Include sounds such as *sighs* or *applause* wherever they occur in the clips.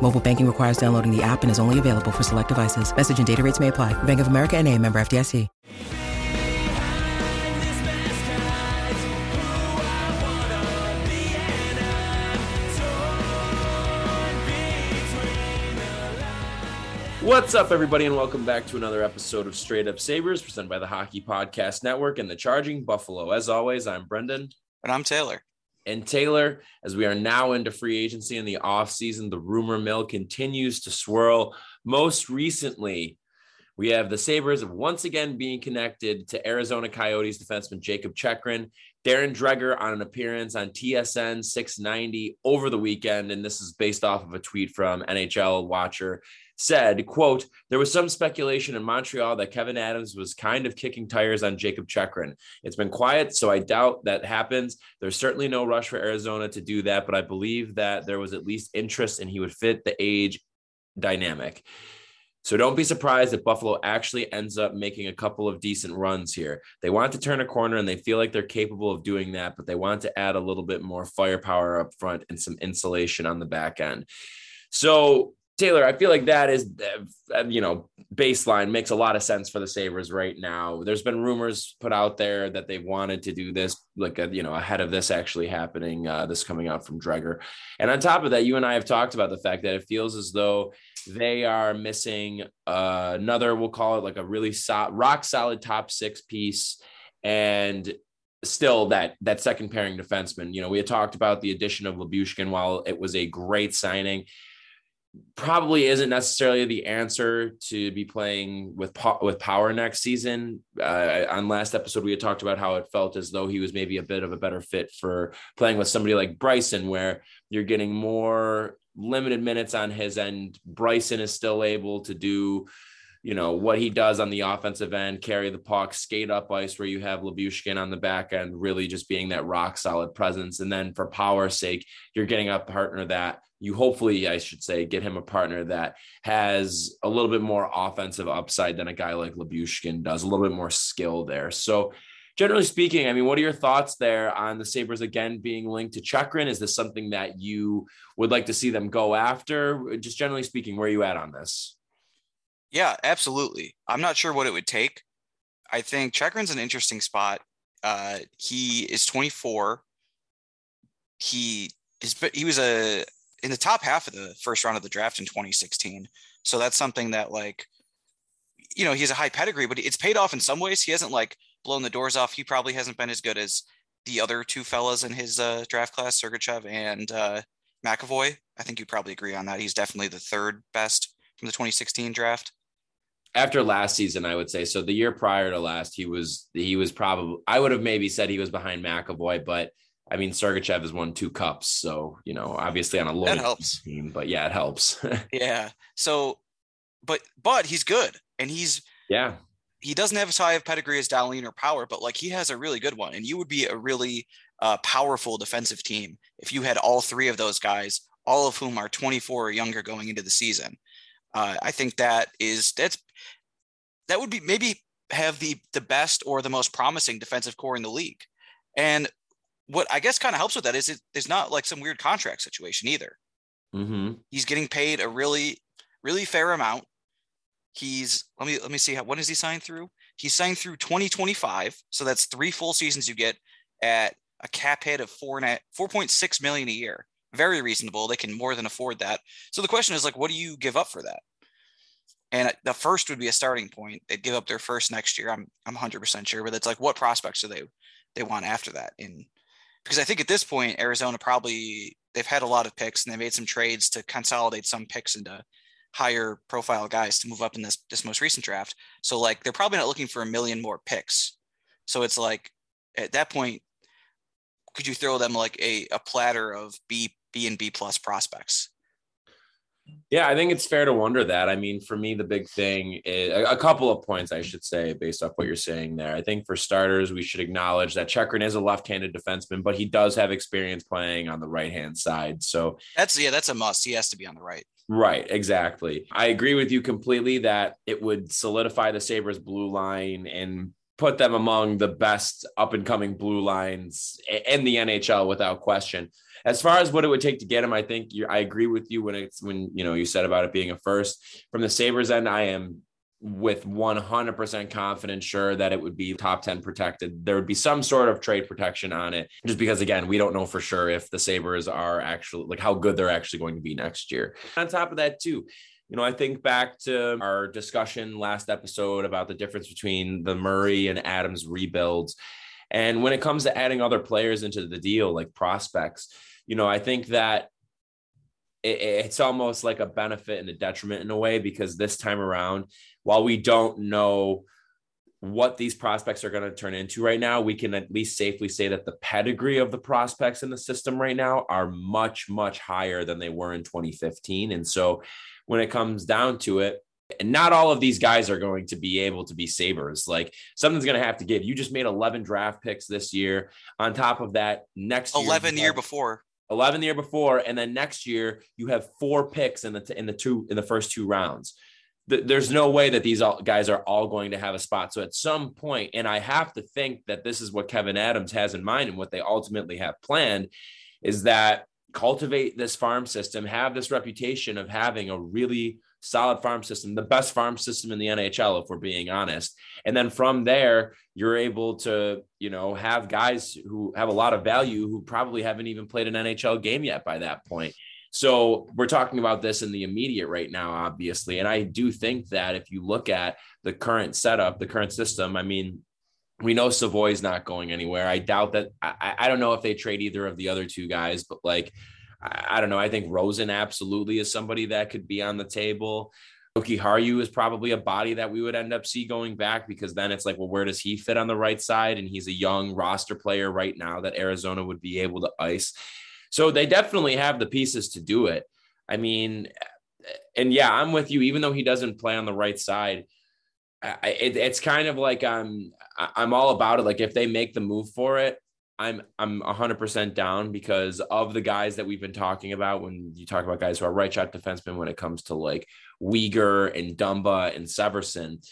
Mobile banking requires downloading the app and is only available for select devices. Message and data rates may apply. Bank of America and a member FDIC. What's up, everybody, and welcome back to another episode of Straight Up Sabres, presented by the Hockey Podcast Network and the Charging Buffalo. As always, I'm Brendan. And I'm Taylor. And Taylor, as we are now into free agency in the offseason, the rumor mill continues to swirl. Most recently, we have the Sabres once again being connected to Arizona Coyotes defenseman Jakob Chychrun, Darren Dreger on an appearance on TSN 690 over the weekend. And this is based off of a tweet from NHL Watcher said, quote, there was some speculation in Montreal that Kevyn Adams was kind of kicking tires on Jakob Chychrun. It's been quiet, so I doubt that happens. There's certainly no rush for Arizona to do that, but I believe that there was at least interest and he would fit the age dynamic. So don't be surprised if Buffalo actually ends up making a couple of decent runs here. They want to turn a corner and they feel like they're capable of doing that, but they want to add a little bit more firepower up front and some insulation on the back end. So Taylor, I feel like that is, uh, you know, baseline makes a lot of sense for the Sabres right now. There's been rumors put out there that they wanted to do this, like, uh, you know, ahead of this actually happening, uh, this coming out from Dreger. And on top of that, you and I have talked about the fact that it feels as though they are missing uh, another, we'll call it like a really so- rock solid top six piece. And still that that second pairing defenseman. You know, we had talked about the addition of Lyubushkin while it was a great signing probably isn't necessarily the answer to be playing with with power next season. Uh, on last episode, we had talked about how it felt as though he was maybe a bit of a better fit for playing with somebody like Bryson, where you're getting more limited minutes on his end. Bryson is still able to do you know what he does on the offensive end, carry the puck, skate up ice where you have Lyubushkin on the back end, really just being that rock solid presence. And then for power's sake, you're getting a partner that you hopefully, I should say, get him a partner that has a little bit more offensive upside than a guy like Lyubushkin does, a little bit more skill there. So generally speaking, I mean, what are your thoughts there on the Sabres again being linked to Chychrun? Is this something that you would like to see them go after? Just generally speaking, where are you at on this? Yeah, absolutely. I'm not sure what it would take. I think Chychrun's an interesting spot. Uh, he is 24. He is, he was a in the top half of the first round of the draft in 2016. So that's something that like, you know, he's a high pedigree, but it's paid off in some ways. He hasn't like blown the doors off. He probably hasn't been as good as the other two fellas in his uh, draft class, Sergachev and uh, McAvoy. I think you probably agree on that. He's definitely the third best from the 2016 draft after last season, I would say so. The year prior to last, he was he was probably I would have maybe said he was behind McAvoy, but I mean Sergachev has won two cups, so you know obviously on a low helps team, but yeah, it helps. *laughs* yeah. So, but but he's good, and he's yeah he doesn't have as high of pedigree as Dahlin or Power, but like he has a really good one, and you would be a really uh, powerful defensive team if you had all three of those guys, all of whom are 24 or younger going into the season. Uh, I think that is that's that would be maybe have the the best or the most promising defensive core in the league. And what I guess kind of helps with that is it, there's not like some weird contract situation either. Mm-hmm. He's getting paid a really, really fair amount. He's let me let me see how when is he signed through? He signed through 2025, so that's three full seasons you get at a cap hit of four and a, 4.6 million a year. Very reasonable. They can more than afford that. So the question is like, what do you give up for that? And the first would be a starting point. They'd give up their first next year. I'm I'm 100% sure, but it's like, what prospects do they they want after that? In because I think at this point, Arizona probably they've had a lot of picks and they made some trades to consolidate some picks into higher profile guys to move up in this this most recent draft. So like they're probably not looking for a million more picks. So it's like at that point, could you throw them like a, a platter of B B and B plus prospects? Yeah, I think it's fair to wonder that. I mean, for me, the big thing is a, couple of points I should say based off what you're saying there. I think for starters, we should acknowledge that Chychrun is a left-handed defenseman, but he does have experience playing on the right-hand side. So that's yeah, that's a must. He has to be on the right. Right, exactly. I agree with you completely that it would solidify the Sabres blue line and put them among the best up and coming blue lines in the NHL without question as far as what it would take to get him, I think I agree with you when it's when you know you said about it being a first from the Sabres end. I am with 100% confidence sure that it would be top 10 protected. There would be some sort of trade protection on it, just because, again, we don't know for sure if the Sabres are actually like how good they're actually going to be next year. On top of that, too, you know, I think back to our discussion last episode about the difference between the Murray and Adams rebuilds. And when it comes to adding other players into the deal, like prospects, you know, I think that it, it's almost like a benefit and a detriment in a way because this time around, while we don't know what these prospects are going to turn into right now, we can at least safely say that the pedigree of the prospects in the system right now are much, much higher than they were in 2015. And so when it comes down to it, and not all of these guys are going to be able to be sabres. Like something's going to have to give. You just made 11 draft picks this year. On top of that, next 11 year, year before. 11 the year before, and then next year you have four picks in the in the two in the first two rounds. There's no way that these guys are all going to have a spot. So at some point, and I have to think that this is what Kevyn Adams has in mind and what they ultimately have planned, is that cultivate this farm system, have this reputation of having a really solid farm system, the best farm system in the NHL, if we're being honest. And then from there, you're able to, you know, have guys who have a lot of value who probably haven't even played an NHL game yet by that point. So we're talking about this in the immediate right now, obviously. And I do think that if you look at the current setup, the current system, I mean, we know Savoie's not going anywhere. I doubt that. I, I don't know if they trade either of the other two guys, but like I, don't know. I think Rosen absolutely is somebody that could be on the table. Jokiharju is probably a body that we would end up see going back because then it's like, well, where does he fit on the right side? And he's a young roster player right now that Arizona would be able to ice. So they definitely have the pieces to do it. I mean, and yeah, I'm with you. Even though he doesn't play on the right side, I, it, it's kind of like I'm I'm all about it. Like if they make the move for it, I'm I'm 100% down because of the guys that we've been talking about when you talk about guys who are right shot defensemen when it comes to like Weegar and Dumba and Severson.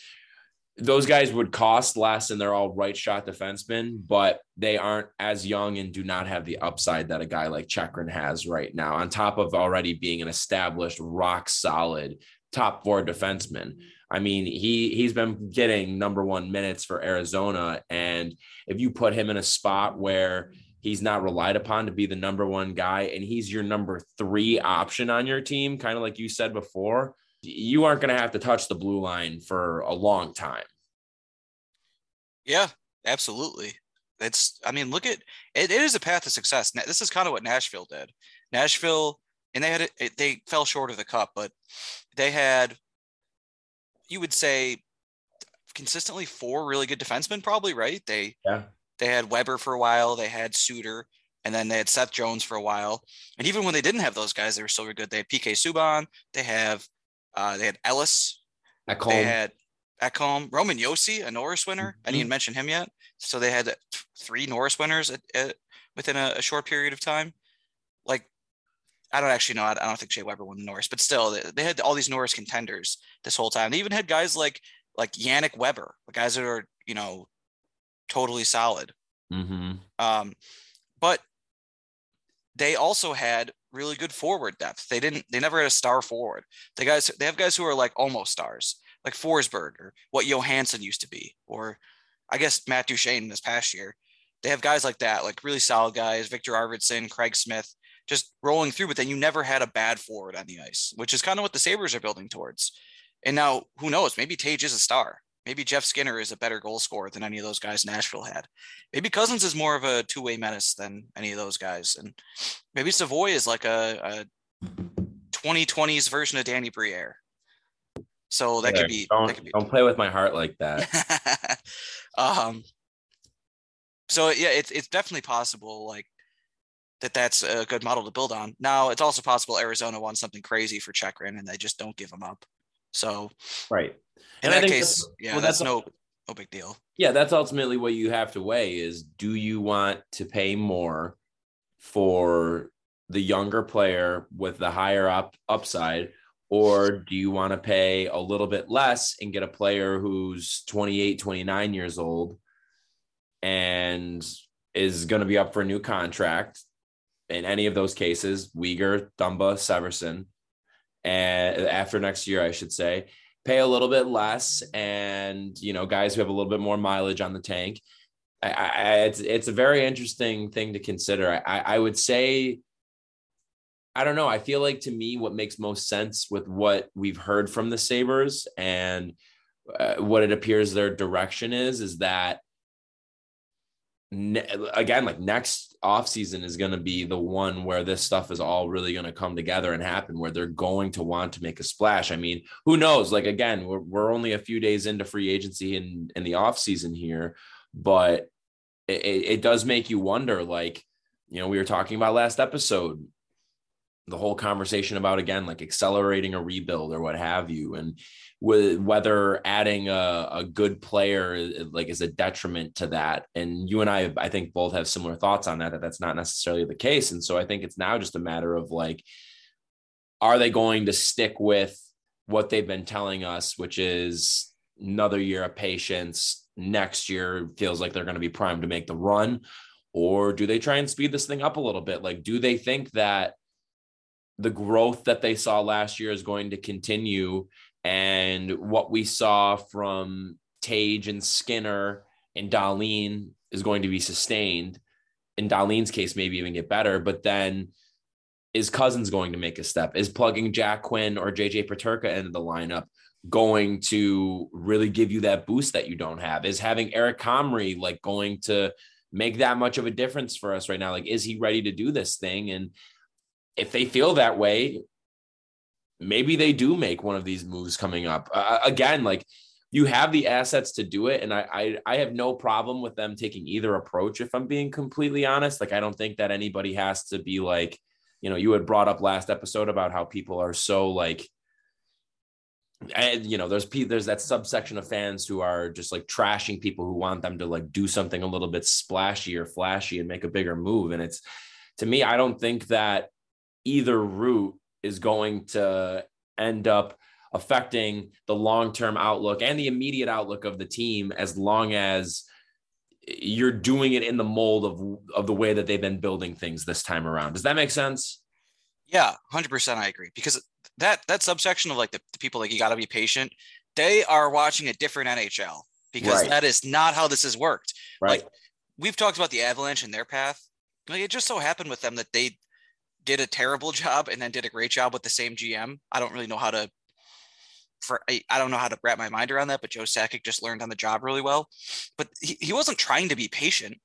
Those guys would cost less and they're all right shot defensemen, but they aren't as young and do not have the upside that a guy like Chychrun has right now, on top of already being an established, rock solid top four defenseman. I mean, he he's been getting number one minutes for Arizona, and if you put him in a spot where he's not relied upon to be the number one guy, and he's your number three option on your team, kind of like you said before, you aren't going to have to touch the blue line for a long time. Yeah, absolutely. It's, I mean, look at it, it is a path to success. This is kind of what Nashville did. Nashville, and they had it, they fell short of the cup, but they had you would say consistently four really good defensemen, probably right. They yeah they had Weber for a while, they had Suter, and then they had Seth Jones for a while. And even when they didn't have those guys, they were still very good. They had PK Subban, they have uh, they had Ellis, Ekholm. they had Ekholm, Roman Josi, a Norris winner. Mm-hmm. I didn't mention him yet. So they had three Norris winners at, at, within a, a short period of time. I don't actually know. I don't think Shea Weber won the Norris, but still, they, they had all these Norris contenders this whole time. They even had guys like like Yannick Weber, guys that are, you know, totally solid. Mm-hmm. Um, but they also had really good forward depth. They didn't, they never had a star forward. The guys, they have guys who are like almost stars, like Forsberg or what Johansen used to be, or I guess Matt Duchene this past year. They have guys like that, like really solid guys, Viktor Arvidsson, Craig Smith, just rolling through, but then you never had a bad forward on the ice, which is kind of what the Sabres are building towards. And now who knows? Maybe Tage is a star. Maybe Jeff Skinner is a better goal scorer than any of those guys Nashville had. Maybe Cozens is more of a two way menace than any of those guys. And maybe Savoie is like a, a 2020s version of Danny Briere. So that could be. Don't, that could be, don't play with my heart like that. *laughs* um, so yeah, it's it's definitely possible. Like that that's a good model to build on. Now it's also possible Arizona wants something crazy for Chychrun and they just don't give him up. So right. In And that case, that's- yeah, well, that's, that's no no big deal. Yeah, that's ultimately what you have to weigh is do you want to pay more for the younger player with the higher up upside or do you want to pay a little bit less and get a player who's 28, 29 years old and is going to be up for a new contract in any of those cases, Weegar, Dumba, Severson, and after next year, I should say, pay a little bit less, and you know, guys who have a little bit more mileage on the tank. I, I, it's it's a very interesting thing to consider. I, I would say, I don't know. I feel like to me, what makes most sense with what we've heard from the Sabres and uh, what it appears their direction is, is that ne- again, like next offseason is going to be the one where this stuff is all really going to come together and happen, where they're going to want to make a splash. I mean, who knows? Like, again, we're, we're only a few days into free agency in, in the offseason here, but it, it does make you wonder, like, you know, we were talking about last episode, the whole conversation about again like accelerating a rebuild or what have you and with whether adding a, a good player like is a detriment to that. And you and i i think both have similar thoughts on that that that's not necessarily the case. And so i think it's now just a matter of like are they going to stick with what they've been telling us which is another year of patience next year feels like they're going to be primed to make the run or do they try and speed this thing up a little bit? Like do they think that the growth that they saw last year is going to continue. And what we saw from Tage and Skinner and Dahlin is going to be sustained. In Dahlin's case, maybe even get better. But then is Cozens going to make a step? Is plugging Jack Quinn or JJ Peterka into the lineup going to really give you that boost that you don't have? Is having Eric Comrie like going to make that much of a difference for us right now? Like, is he ready to do this thing? And if they feel that way, maybe they do make one of these moves coming up. Uh, again, like you have the assets to do it, and I, I I have no problem with them taking either approach. If I'm being completely honest, like I don't think that anybody has to be like, you know, you had brought up last episode about how people are so like. And you know, there's there's that subsection of fans who are just like trashing people who want them to like do something a little bit splashy or flashy and make a bigger move. And it's to me, I don't think that either route is going to end up affecting the long-term outlook and the immediate outlook of the team as long as you're doing it in the mold of of the way that they've been building things this time around. Does that make sense? Yeah, hundred percent. I agree because that that subsection of like the, the people like you got to be patient. They are watching a different NHL because Right. that is not how this has worked. Right. Like we've talked about the Avalanche and their path. Like it just so happened with them that they did a terrible job and then did a great job with the same GM. I don't really know how to for I, I don't know how to wrap my mind around that, but Joe Sakic just learned on the job really well. But he, he wasn't trying to be patient.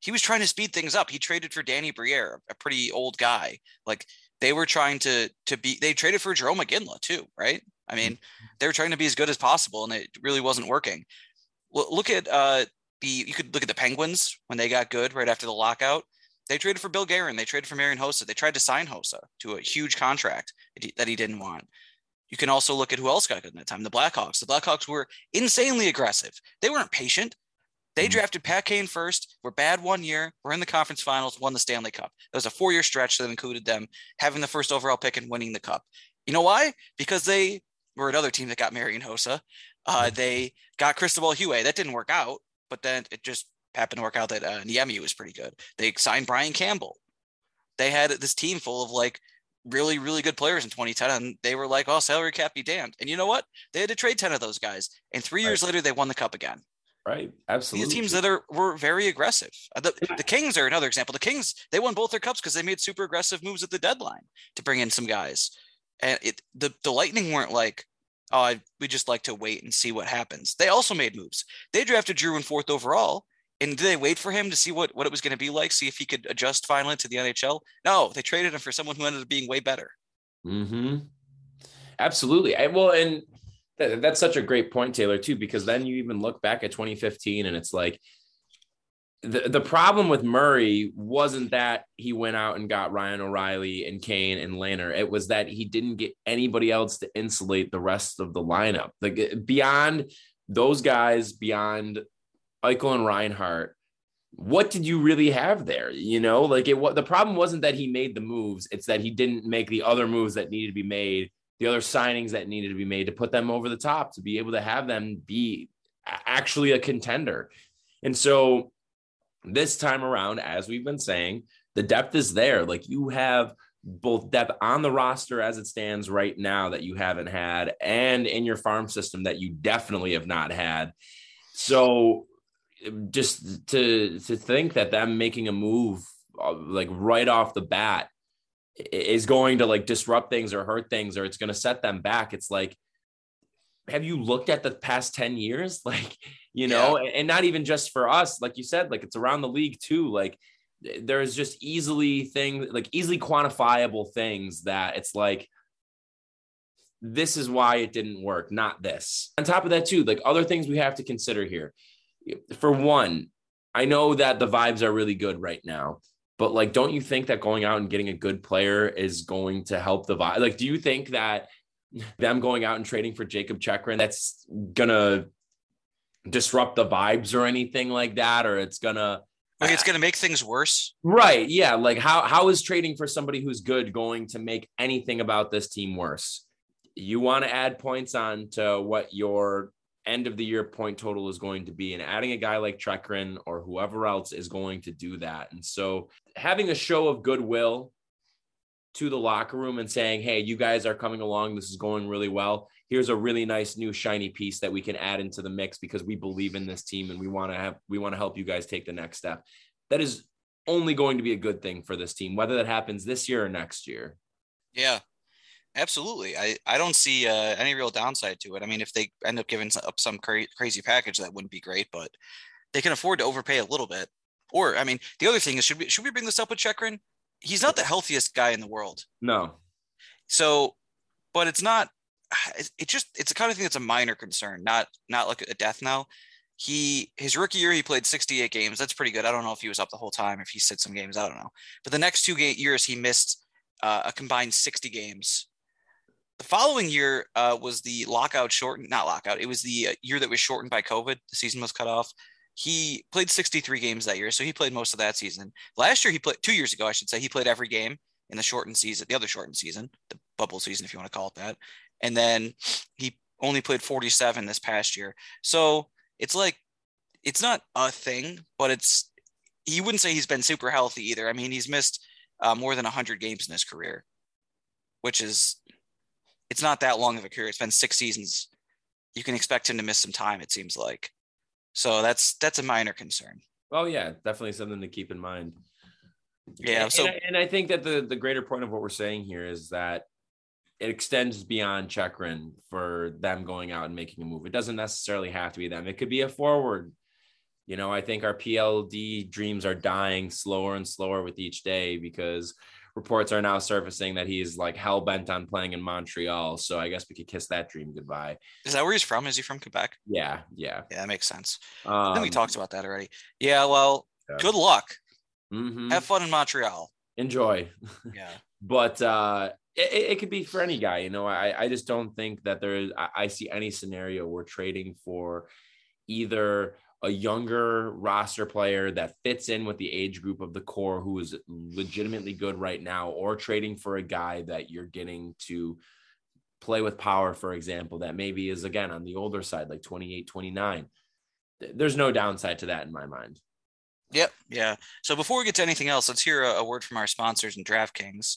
He was trying to speed things up. He traded for Danny Briere, a pretty old guy. Like they were trying to to be they traded for Jarome Iginla too, right? I mean, they were trying to be as good as possible and it really wasn't working. Look, look at uh the you could look at the Penguins when they got good right after the lockout. They traded for Bill Guerin. They traded for Marian Hossa. They tried to sign Hossa to a huge contract that he, didn't want. You can also look at who else got good in that time. The Blackhawks. The Blackhawks were insanely aggressive. They weren't patient. They Mhm. drafted Pat Kane first. Were bad one year. Were in the conference finals. Won the Stanley Cup. It was a four-year stretch that included them having the first overall pick and winning the cup. You know why? Because they were another team that got Marian Hossa. Uh, they got Cristobal Huet. That didn't work out, but then it just happened to work out that uh, Niemi was pretty good. They signed Brian Campbell. They had this team full of like really, really good players in 2010, and they were like, "Oh, salary cap be damned." And you know what? They had to trade 10 of those guys, and three years right. later, they won the cup again. Right, absolutely. These teams that are were very aggressive. Uh, the, the Kings are another example. The Kings they won both their cups because they made super aggressive moves at the deadline to bring in some guys. And it the the Lightning weren't like, oh, I, we just like to wait and see what happens. They also made moves. They drafted Drouin fourth overall, and did they wait for him to see what, what it was going to be like, see if he could adjust finally to the NHL? No, they traded him for someone who ended up being way better. Hmm. Absolutely. I, well, and th- that's such a great point, Taylor, too, because then you even look back at 2015, and it's like the the problem with Murray wasn't that he went out and got Ryan O'Reilly and Kane and Lehner. It was that he didn't get anybody else to insulate the rest of the lineup. Like beyond those guys, beyond Eichel and Reinhart, what did you really have there? You know, like it what the problem wasn't that he made the moves, it's that he didn't make the other moves that needed to be made, the other signings that needed to be made to put them over the top, to be able to have them be actually a contender. And so this time around, as we've been saying, the depth is there. Like you have both depth on the roster as it stands right now that you haven't had, and in your farm system that you definitely have not had. So just to to think that them making a move uh, like right off the bat is going to like disrupt things or hurt things or it's going to set them back. It's like have you looked at the past 10 years? *laughs* Like you know yeah. and not even just for us like you said like it's around the league too. Like there's just easily things like easily quantifiable things that it's like this is why it didn't work not this. On top of that too like other things we have to consider here for one, I know that the vibes are really good right now, but like, don't you think that going out and getting a good player is going to help the vibe? Like, do you think that them going out and trading for Jakob Chychrun that's gonna disrupt the vibes or anything like that, or it's gonna like it's gonna make things worse? Right? Yeah. Like, how how is trading for somebody who's good going to make anything about this team worse? You want to add points on to what your end of the year point total is going to be. And adding a guy like Chychrun or whoever else is going to do that. And so having a show of goodwill to the locker room and saying, hey, you guys are coming along. This is going really well. Here's a really nice new shiny piece that we can add into the mix because we believe in this team and we want to have we want to help you guys take the next step. That is only going to be a good thing for this team, whether that happens this year or next year. Yeah. Absolutely. I, I don't see uh, any real downside to it. I mean, if they end up giving up some cra- crazy package, that wouldn't be great, but they can afford to overpay a little bit. Or, I mean, the other thing is, should we, should we bring this up with Chychrun? He's not the healthiest guy in the world. No. So, but it's not, *sighs* it just, it's the kind of thing that's a minor concern, not, not like a death knell. He, his rookie year, he played 68 games. That's pretty good. I don't know if he was up the whole time, if he sit some games, I don't know. But the next two years, he missed uh, a combined 60 games the following year uh, was the lockout shortened, not lockout. It was the uh, year that was shortened by COVID. The season was cut off. He played 63 games that year, so he played most of that season. Last year, he played two years ago, I should say, he played every game in the shortened season, the other shortened season, the bubble season, if you want to call it that. And then he only played 47 this past year. So it's like, it's not a thing, but it's, he wouldn't say he's been super healthy either. I mean, he's missed uh, more than 100 games in his career, which is it's not that long of a career. It's been six seasons. You can expect him to miss some time. It seems like. So that's that's a minor concern. Oh yeah, definitely something to keep in mind. Yeah. So and I, and I think that the the greater point of what we're saying here is that it extends beyond Chychrun for them going out and making a move. It doesn't necessarily have to be them. It could be a forward. You know, I think our PLD dreams are dying slower and slower with each day because reports are now surfacing that he's like hell bent on playing in Montreal. So I guess we could kiss that dream goodbye. Is that where he's from? Is he from Quebec? Yeah, yeah, yeah. That makes sense. Um, I think we talked about that already. Yeah. Well, yeah. good luck. Mm-hmm. Have fun in Montreal. Enjoy. *laughs* Yeah. but uh, it, it, could be for any guy. You know, I I just don't think that there is. I, I see any scenario we're trading for either a younger roster player that fits in with the age group of the core who is legitimately good right now, or trading for a guy that you're getting to play with power, for example, that maybe is again on the older side, like 28, 29. There's no downside to that in my mind. Yep. Yeah. So before we get to anything else, let's hear a, a word from our sponsors and DraftKings.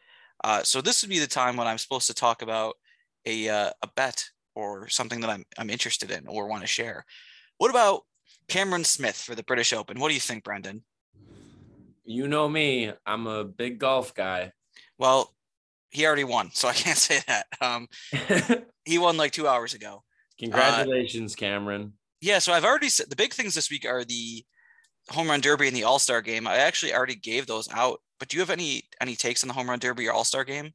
Uh, so this would be the time when I'm supposed to talk about a uh, a bet or something that I'm I'm interested in or want to share. What about Cameron Smith for the British Open? What do you think, Brendan? You know me, I'm a big golf guy. Well, he already won, so I *laughs* can't say that. Um, *laughs* he won like two hours ago. Congratulations, uh, Cameron. Yeah, so I've already said the big things this week are the home run derby and the All Star game. I actually already gave those out but do you have any any takes on the home run derby or All Star game?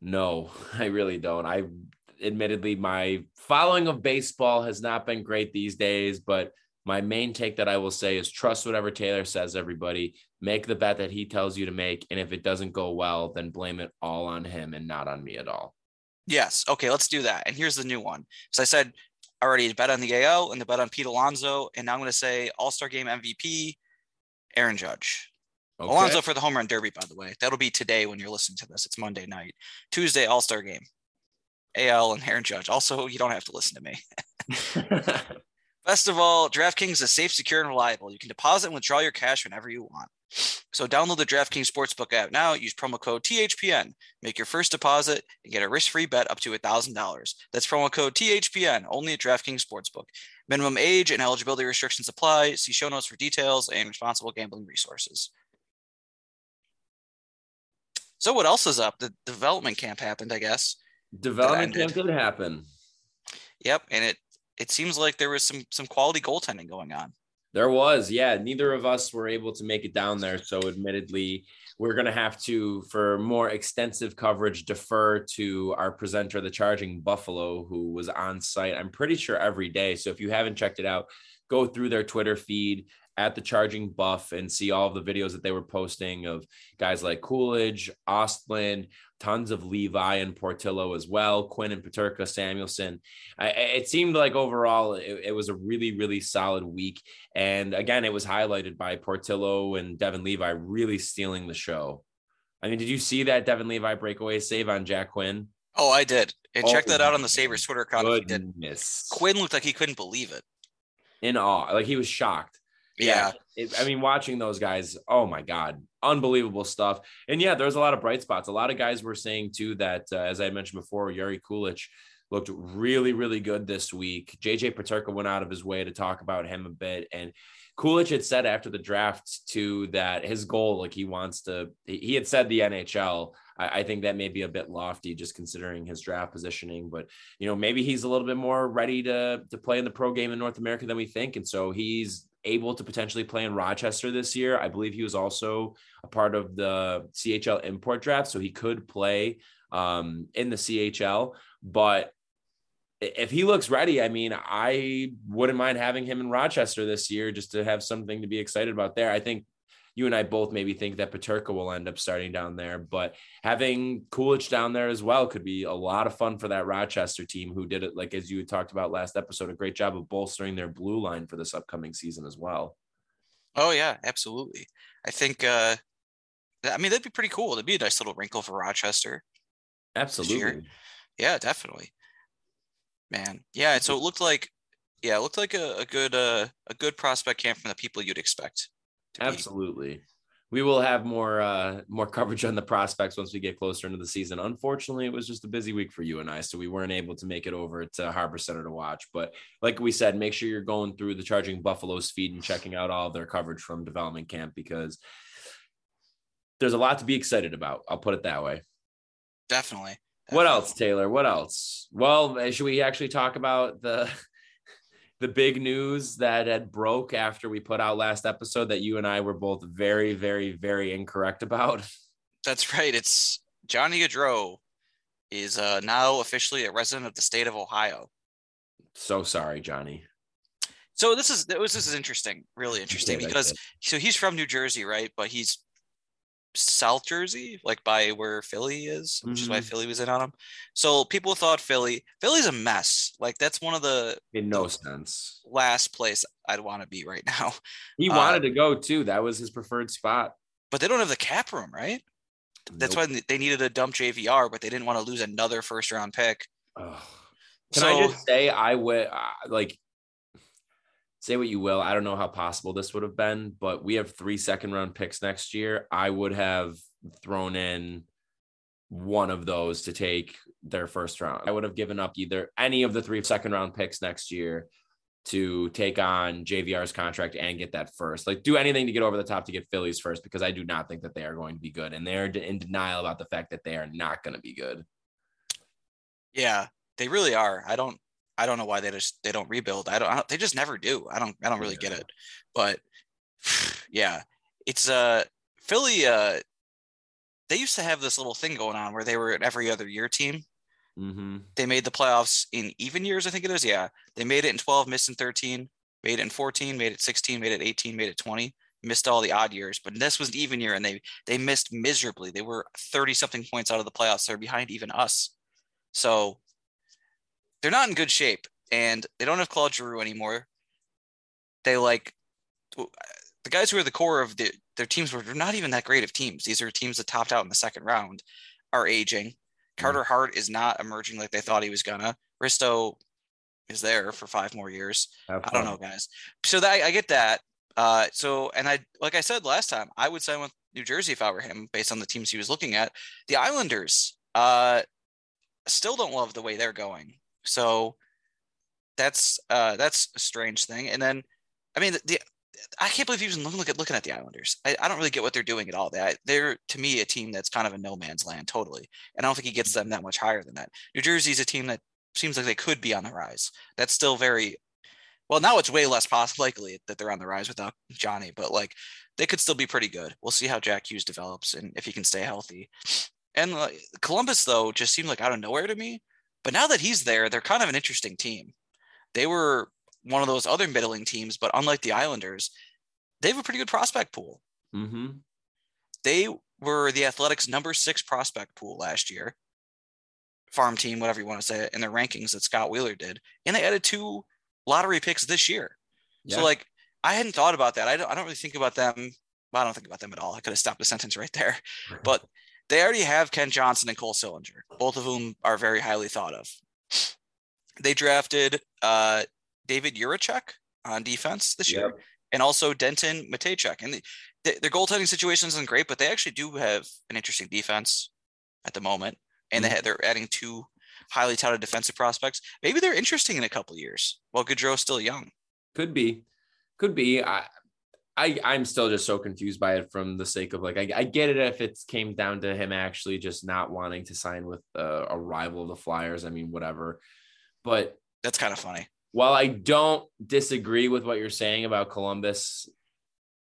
No, *laughs* I really don't. I admittedly my following of baseball has not been great these days, but my main take that I will say is trust whatever Taylor says, everybody. Make the bet that he tells you to make. And if it doesn't go well, then blame it all on him and not on me at all. Yes. Okay, let's do that. And here's the new one. So I said already bet on the AL and the bet on Pete Alonso. And now I'm going to say All Star game MVP, Aaron Judge. Okay. Alonso for the home run derby, by the way. That'll be today when you're listening to this. It's Monday night. Tuesday, All Star game. AL and Aaron Judge. Also, you don't have to listen to me. *laughs* Best of all, DraftKings is safe, secure, and reliable. You can deposit and withdraw your cash whenever you want. So download the DraftKings Sportsbook app now. Use promo code THPN. Make your first deposit and get a risk-free bet up to $1,000. That's promo code THPN only at DraftKings Sportsbook. Minimum age and eligibility restrictions apply. See show notes for details and responsible gambling resources. So what else is up? The development camp happened, I guess. Development camp did happen. Yep, and it it seems like there was some some quality goaltending going on. There was, yeah. Neither of us were able to make it down there, so admittedly, we're going to have to, for more extensive coverage, defer to our presenter, the Charging Buffalo, who was on site. I'm pretty sure every day. So if you haven't checked it out, go through their Twitter feed at the charging buff and see all of the videos that they were posting of guys like Kulich, Ostlund, tons of Levi and Portillo as well, Quinn and Peterka, Samuelson. I, it seemed like overall it, it, was a really, really solid week. And again, it was highlighted by Portillo and Devon Levi really stealing the show. I mean, did you see that Devon Levi breakaway save on Jack Quinn? Oh, I did. And oh, check that out on the Sabres Twitter account. Goodness. Quinn looked like he couldn't believe it. In awe. Like he was shocked yeah. It, I mean, watching those guys, oh my God, unbelievable stuff. And yeah, there's a lot of bright spots. A lot of guys were saying too that, uh, as I mentioned before, Jiri Kulich looked really, really good this week. JJ Peterka went out of his way to talk about him a bit. And Kulich had said after the draft too that his goal, like he wants to, he had said the NHL. I, I think that may be a bit lofty just considering his draft positioning, but you know, maybe he's a little bit more ready to to play in the pro game in North America than we think. And so he's able to potentially play in Rochester this year. I believe he was also a part of the CHL import draft, so he could play um, in the CHL. But if he looks ready, I mean, I wouldn't mind having him in Rochester this year just to have something to be excited about there. I think you and I both maybe think that Peterka will end up starting down there, but having Kulich down there as well could be a lot of fun for that Rochester team who did it, like as you talked about last episode, a great job of bolstering their blue line for this upcoming season as well. Oh yeah, absolutely. I think uh I mean that'd be pretty cool. That'd be a nice little wrinkle for Rochester. Absolutely. Yeah, definitely. Man. Yeah, so it looked like yeah, it looked like a, a good uh, a good prospect camp from the people you'd expect. Absolutely. We will have more uh, more coverage on the prospects once we get closer into the season. Unfortunately, it was just a busy week for you and I, so we weren't able to make it over to Harbor Center to watch. But like we said, make sure you're going through the Charging Buffaloes feed and checking out all their coverage from development camp because there's a lot to be excited about. I'll put it that way. Definitely. Definitely. What else, Taylor? What else? Well, should we actually talk about the the big news that had broke after we put out last episode that you and I were both very, very, very incorrect about. *laughs* That's right. It's Johnny Gaudreau is uh, now officially a resident of the state of Ohio. So sorry, Johnny. So this is this is interesting, really interesting Yeah, because so he's from New Jersey, right? But he's South Jersey, like by where Philly is, which is why Mhm. Philly was in on him. So people thought Philly, Philly's a mess. Like that's one of the In no sense. last place I'd want to be right *laughs* now. He Uh, wanted to go too. That was his preferred spot. But they don't have the cap room, right? That's Nope. why they needed to dump JVR, but they didn't want to lose another first round pick. Ugh. Can so I just say I would uh, like say what you will. I don't know how possible this would have been, but we have three second round picks next year. I would have thrown in one of those to take their first round. I would have given up either any of the three second round picks next year to take on JVR's contract and get that first. Like do anything to get over the top to get Phillies first because I do not think that they are going to be good and they're in denial about the fact that they are not going to be good. yeah, they really are. I don't I don't know why they just they don't rebuild. I don't, I don't they just never do. I don't I don't really get it. But *sighs* yeah, it's uh Philly uh they used to have this little thing going on where they were an every other year team. Mm-hmm. They made the playoffs in even years, I think it is. Yeah. They made it in 12, missed in 13, made it in 14, made it 16, made it 18, made it 20, missed all the odd years. But this was an even year and they they missed miserably. They were 30 something points out of the playoffs. They're behind even us. So they're not in good shape. And they don't have Claude Giroux anymore. They like the guys who are the core of the, their teams were not even that great of teams. These are teams that topped out in the second round are aging. Carter Hart is not emerging like they thought he was gonna. Risto is there for five more years. I don't know, guys. So that I get that. Uh, so and I like I said last time, I would sign with New Jersey if I were him, based on the teams he was looking at. The Islanders, uh, still don't love the way they're going. So that's uh that's a strange thing. And then, I mean, the, the I can't believe was looking at looking at the Islanders. I, I don't really get what they're doing at all. They, they're to me a team that's kind of a no man's land, totally. And I don't think he gets them that much higher than that. New Jersey's a team that seems like they could be on the rise. That's still very well. Now it's way less possible likely that they're on the rise without Johnny, but like they could still be pretty good. We'll see how Jack Hughes develops and if he can stay healthy. And Columbus though just seemed like out of nowhere to me. But now that he's there, they're kind of an interesting team. They were one of those other middling teams, but unlike the Islanders, they have a pretty good prospect pool. Mm-hmm. They were the Athletic's number six prospect pool last year, farm team, whatever you want to say, it, in their rankings that Scott Wheeler did, and they added two lottery picks this year. Yeah. So like, I hadn't thought about that. I don't. I don't really think about them. Well, I don't think about them at all. I could have stopped the sentence right there, *laughs* but they already have Kent Johnson and Cole Sillinger, both of whom are very highly thought of. They drafted uh, David Jiricek on defense this year, and also Denton Mateychuk. And the, the, their goaltending situation isn't great, but they actually do have an interesting defense at the moment, and they had, they're adding two highly touted defensive prospects. Maybe they're interesting in a couple years while Gaudreau's still young. Could be, could be. I, I, I'm still just so confused by it from the sake of like, I, I get it if it came down to him actually just not wanting to sign with a, a rival of the Flyers. I mean, whatever. But That's kind of funny. while I don't disagree with what you're saying about Columbus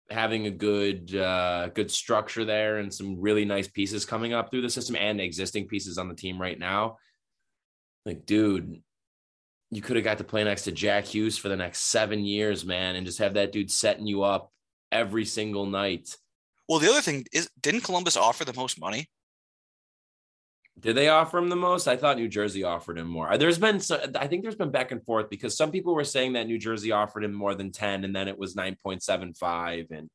having a good, uh, good structure there and some really nice pieces coming up through the system and existing pieces on the team right now, like, dude, you could have got to play next to Jack Hughes for the next seven years, man, and just have that dude setting you up every single night. Well, the other thing is, didn't Columbus offer the most money? Did they offer him the most? I thought New Jersey offered him more. There's been, so, I think there's been back and forth because some people were saying that New Jersey offered him more than 10 and then it was 9.75. And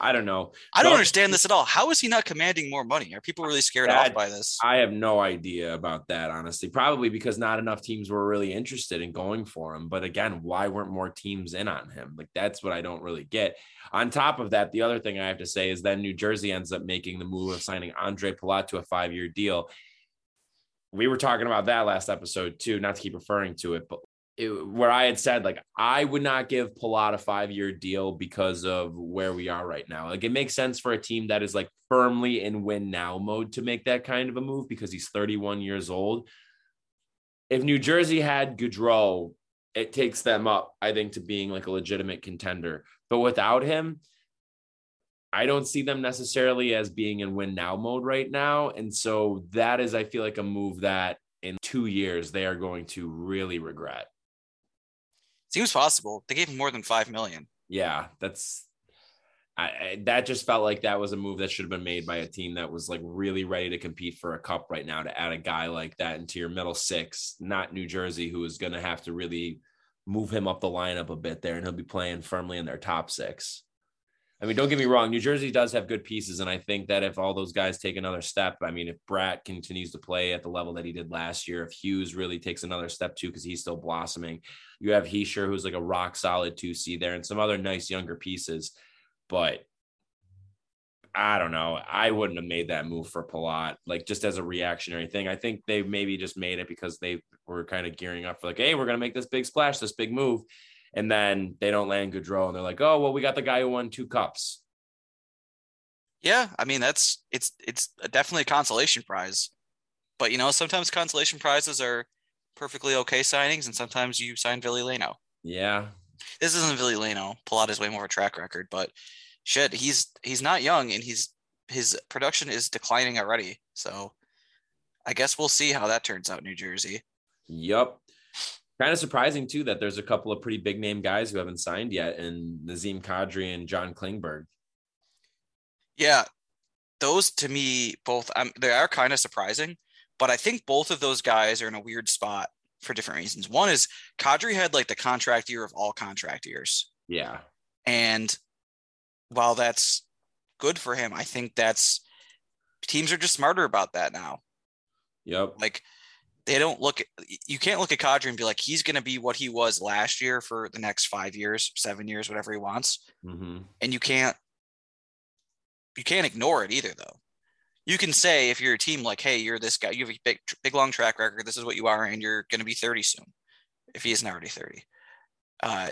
I don't know. I don't understand this at all. How is he not commanding more money? Are people really scared That- off by this? I have no idea about that, honestly. Probably because not enough teams were really interested in going for him. But again, why weren't more teams in on him? Like that's what I don't really get. On top of that, the other thing I have to say is then New Jersey ends up making the move of signing Ondrej Palat to a five-year deal. We were talking about that last episode too, not to keep referring to it, but it, where I had said like I would not give Palat a five-year deal because of where we are right now. Like it makes sense for a team that is like firmly in win now mode to make that kind of a move because he's 31 years old. If New Jersey had Gaudreau, it takes them up, I think, to being like a legitimate contender. But without him, I don't see them necessarily as being in win now mode right now. And so that is, I feel like, a move that in two years they are going to really regret. Seems possible. They gave him more than five million. Yeah, that's I, I, that just felt like that was a move that should have been made by a team that was like really ready to compete for a cup right now to add a guy like that into your middle six, not New Jersey, who is going to have to really move him up the lineup a bit there and he'll be playing firmly in their top six. I mean, don't get me wrong, New Jersey does have good pieces. And I think that if all those guys take another step, I mean, if Bratt continues to play at the level that he did last year, if Hughes really takes another step too, because he's still blossoming, you have Hischier, who's like a rock solid 2C there, and some other nice younger pieces. But I don't know. I wouldn't have made that move for Palat, like just as a reactionary thing. I think they maybe just made it because they were kind of gearing up for like, hey, we're gonna make this big splash, this big move, and then they don't land Gaudreau, and they're like, oh, well, we got the guy who won two cups. Yeah, I mean that's it's it's definitely a consolation prize, but you know sometimes consolation prizes are perfectly okay signings, and sometimes you sign Ville Leino. Yeah, this isn't Leino. Palat is way more of a track record, but shit, he's he's not young and he's his production is declining already. So I guess we'll see how that turns out, New Jersey. Yep. Kind of surprising too that there's a couple of pretty big name guys who haven't signed yet, and Nazem Kadri and John Klingberg. Yeah, those to me both um, they are kind of surprising, but I think both of those guys are in a weird spot for different reasons. One is Kadri had like the contract year of all contract years. Yeah. And while that's good for him, I think that's teams are just smarter about that now. Yep. Like they don't look at you can't look at Kadri and be like he's going to be what he was last year for the next five years, seven years, whatever he wants. Mm-hmm. And you can't you can't ignore it either, though. You can say if you're a team like, hey, you're this guy, you have a big, big long track record. This is what you are, and you're going to be 30 soon, if he isn't already 30. Uh,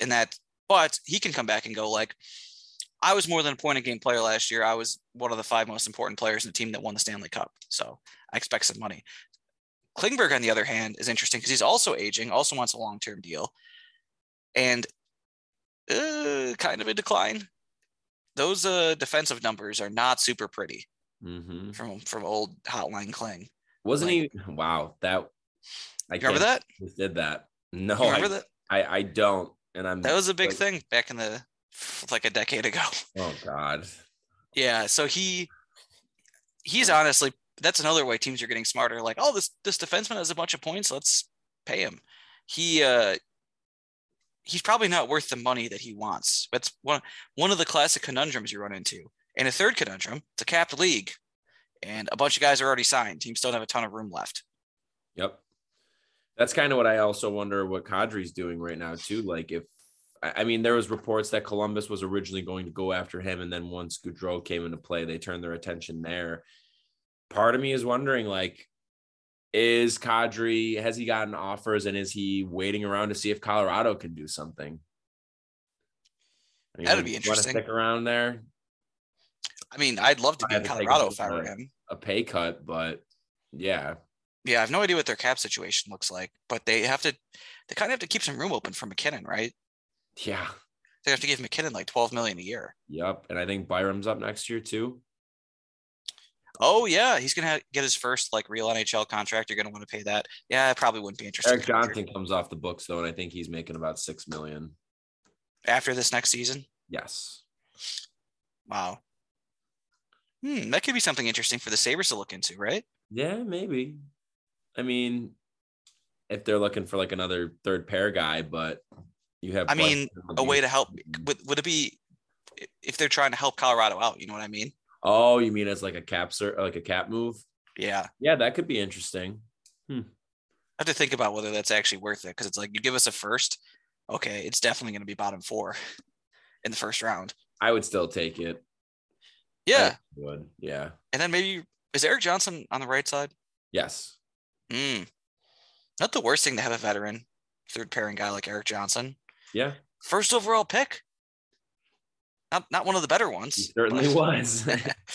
and that but he can come back and go like, I was more than a point a game player last year. I was one of the five most important players in the team that won the Stanley Cup. So I expect some money. Klingberg, on the other hand, is interesting because he's also aging, also wants a long term deal, and uh, kind of a decline. Those uh, defensive numbers are not super pretty mm-hmm. from from old Hotline Kling. Wasn't like, he? Wow, that I remember that. Did that? No, I, that? I I don't and I'm that was a big like, thing back in the like a decade ago. *laughs* Oh God. Yeah, so he he's honestly that's another way teams are getting smarter. Like, oh, this this defenseman has a bunch of points. Let's pay him. He uh he's probably not worth the money that he wants. That's one one of the classic conundrums you run into. And a third conundrum, it's a capped league, and a bunch of guys are already signed. Teams don't have a ton of room left. Yep that's kind of what I also wonder what Kadri's doing right now too. Like if I mean, there was reports that Columbus was originally going to go after him, and then once Gaudreau came into play, they turned their attention there. Part of me is wondering, like, is Kadri has he gotten offers, and is he waiting around to see if Colorado can do something? I mean, That'd be interesting. stick around there. I mean, I'd love to be in Colorado if I were him. A pay cut, but yeah, yeah, I have no idea what their cap situation looks like, but they have to they kind of have to keep some room open for MacKinnon, right? Yeah. They have to give MacKinnon like 12 million a year. Yep. And I think Byram's up next year too. Oh yeah, he's gonna get his first like real NHL contract. You're gonna want to pay that. Yeah, I probably wouldn't be interested. Erik Johnson comes off the books though, and I think he's making about six million after this next season. Yes. Wow. Hmm, that could be something interesting for the Sabres to look into, right? Yeah, maybe. I mean, if they're looking for like another third pair guy, but you have. I mean, a way to help would would it be if they're trying to help Colorado out? You know what I mean? Oh, you mean as like a cap sir, like a cap move? Yeah, yeah, that could be interesting. Hmm. I have to think about whether that's actually worth it because it's like you give us a first, okay, it's definitely going to be bottom four *laughs* in the first round. I would still take it. Yeah, would yeah. And then maybe is Erik Johnson on the right side? Yes. Mm. Not the worst thing to have a veteran third pairing guy like Erik Johnson. Yeah. First overall pick. Not not one of the better ones. He certainly was.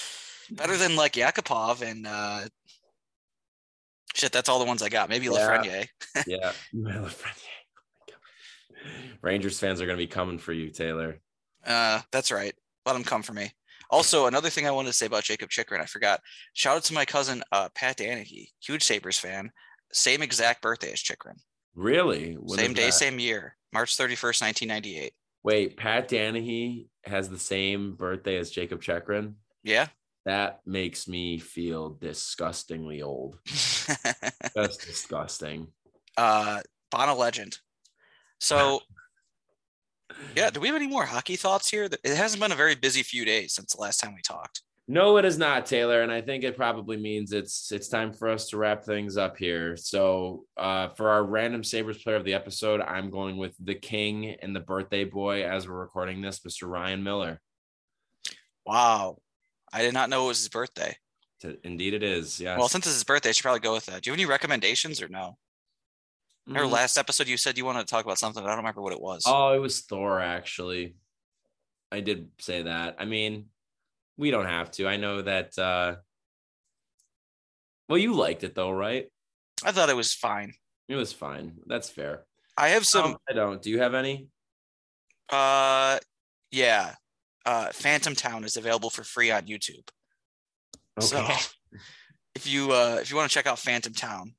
*laughs* better than like Yakupov and uh shit, that's all the ones I got. Maybe yeah. Lafreniere. *laughs* yeah. Lafreniere. Rangers fans are gonna be coming for you, Taylor. Uh, that's right. Let them come for me. Also, another thing I wanted to say about Jakob Chychrun, I forgot. Shout out to my cousin uh, Pat Danahy, huge Sabres fan. Same exact birthday as Chychrun. Really? When same day, that? same year, March 31st, 1998. Wait, Pat Danahy has the same birthday as Jakob Chychrun. Yeah. That makes me feel disgustingly old. *laughs* That's disgusting. uh, Bono legend. So, *laughs* yeah, do we have any more hockey thoughts here? It hasn't been a very busy few days since the last time we talked. No, it is not, Taylor, and I think it probably means it's it's time for us to wrap things up here. So, uh, for our random Sabres player of the episode, I'm going with the king and the birthday boy as we're recording this, Mr. Ryan Miller. Wow. I did not know it was his birthday. To- Indeed, it is. Yeah. Well, since it's his birthday, I should probably go with that. Do you have any recommendations or no? Remember Mm. last episode you said you wanted to talk about something, but I don't remember what it was. Oh, it was Thor, actually. I did say that. I mean, we don't have to. I know that. uh Well, you liked it though, right? I thought it was fine. It was fine. That's fair. I have some Um, I don't. Do you have any? uh yeah. Uh Phantom Town is available for free on YouTube. So *laughs* if you uh if you want to check out Phantom Town,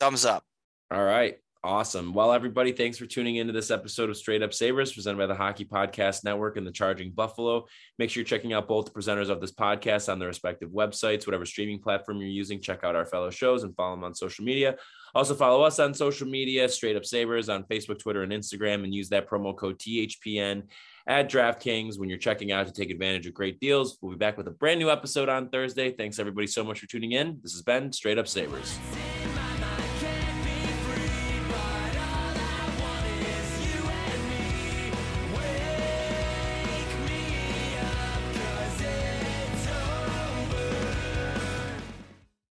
thumbs up. All right. Awesome. Well, everybody, thanks for tuning into this episode of Straight Up Sabres presented by the Hockey Podcast Network and the Charging Buffalo. Make sure you're checking out both the presenters of this podcast on their respective websites, whatever streaming platform you're using. Check out our fellow shows and follow them on social media. Also, follow us on social media, Straight Up Sabres on Facebook, Twitter, and Instagram, and use that promo code THPN at DraftKings when you're checking out to take advantage of great deals. We'll be back with a brand new episode on Thursday. Thanks, everybody, so much for tuning in. This has been Straight Up Sabres.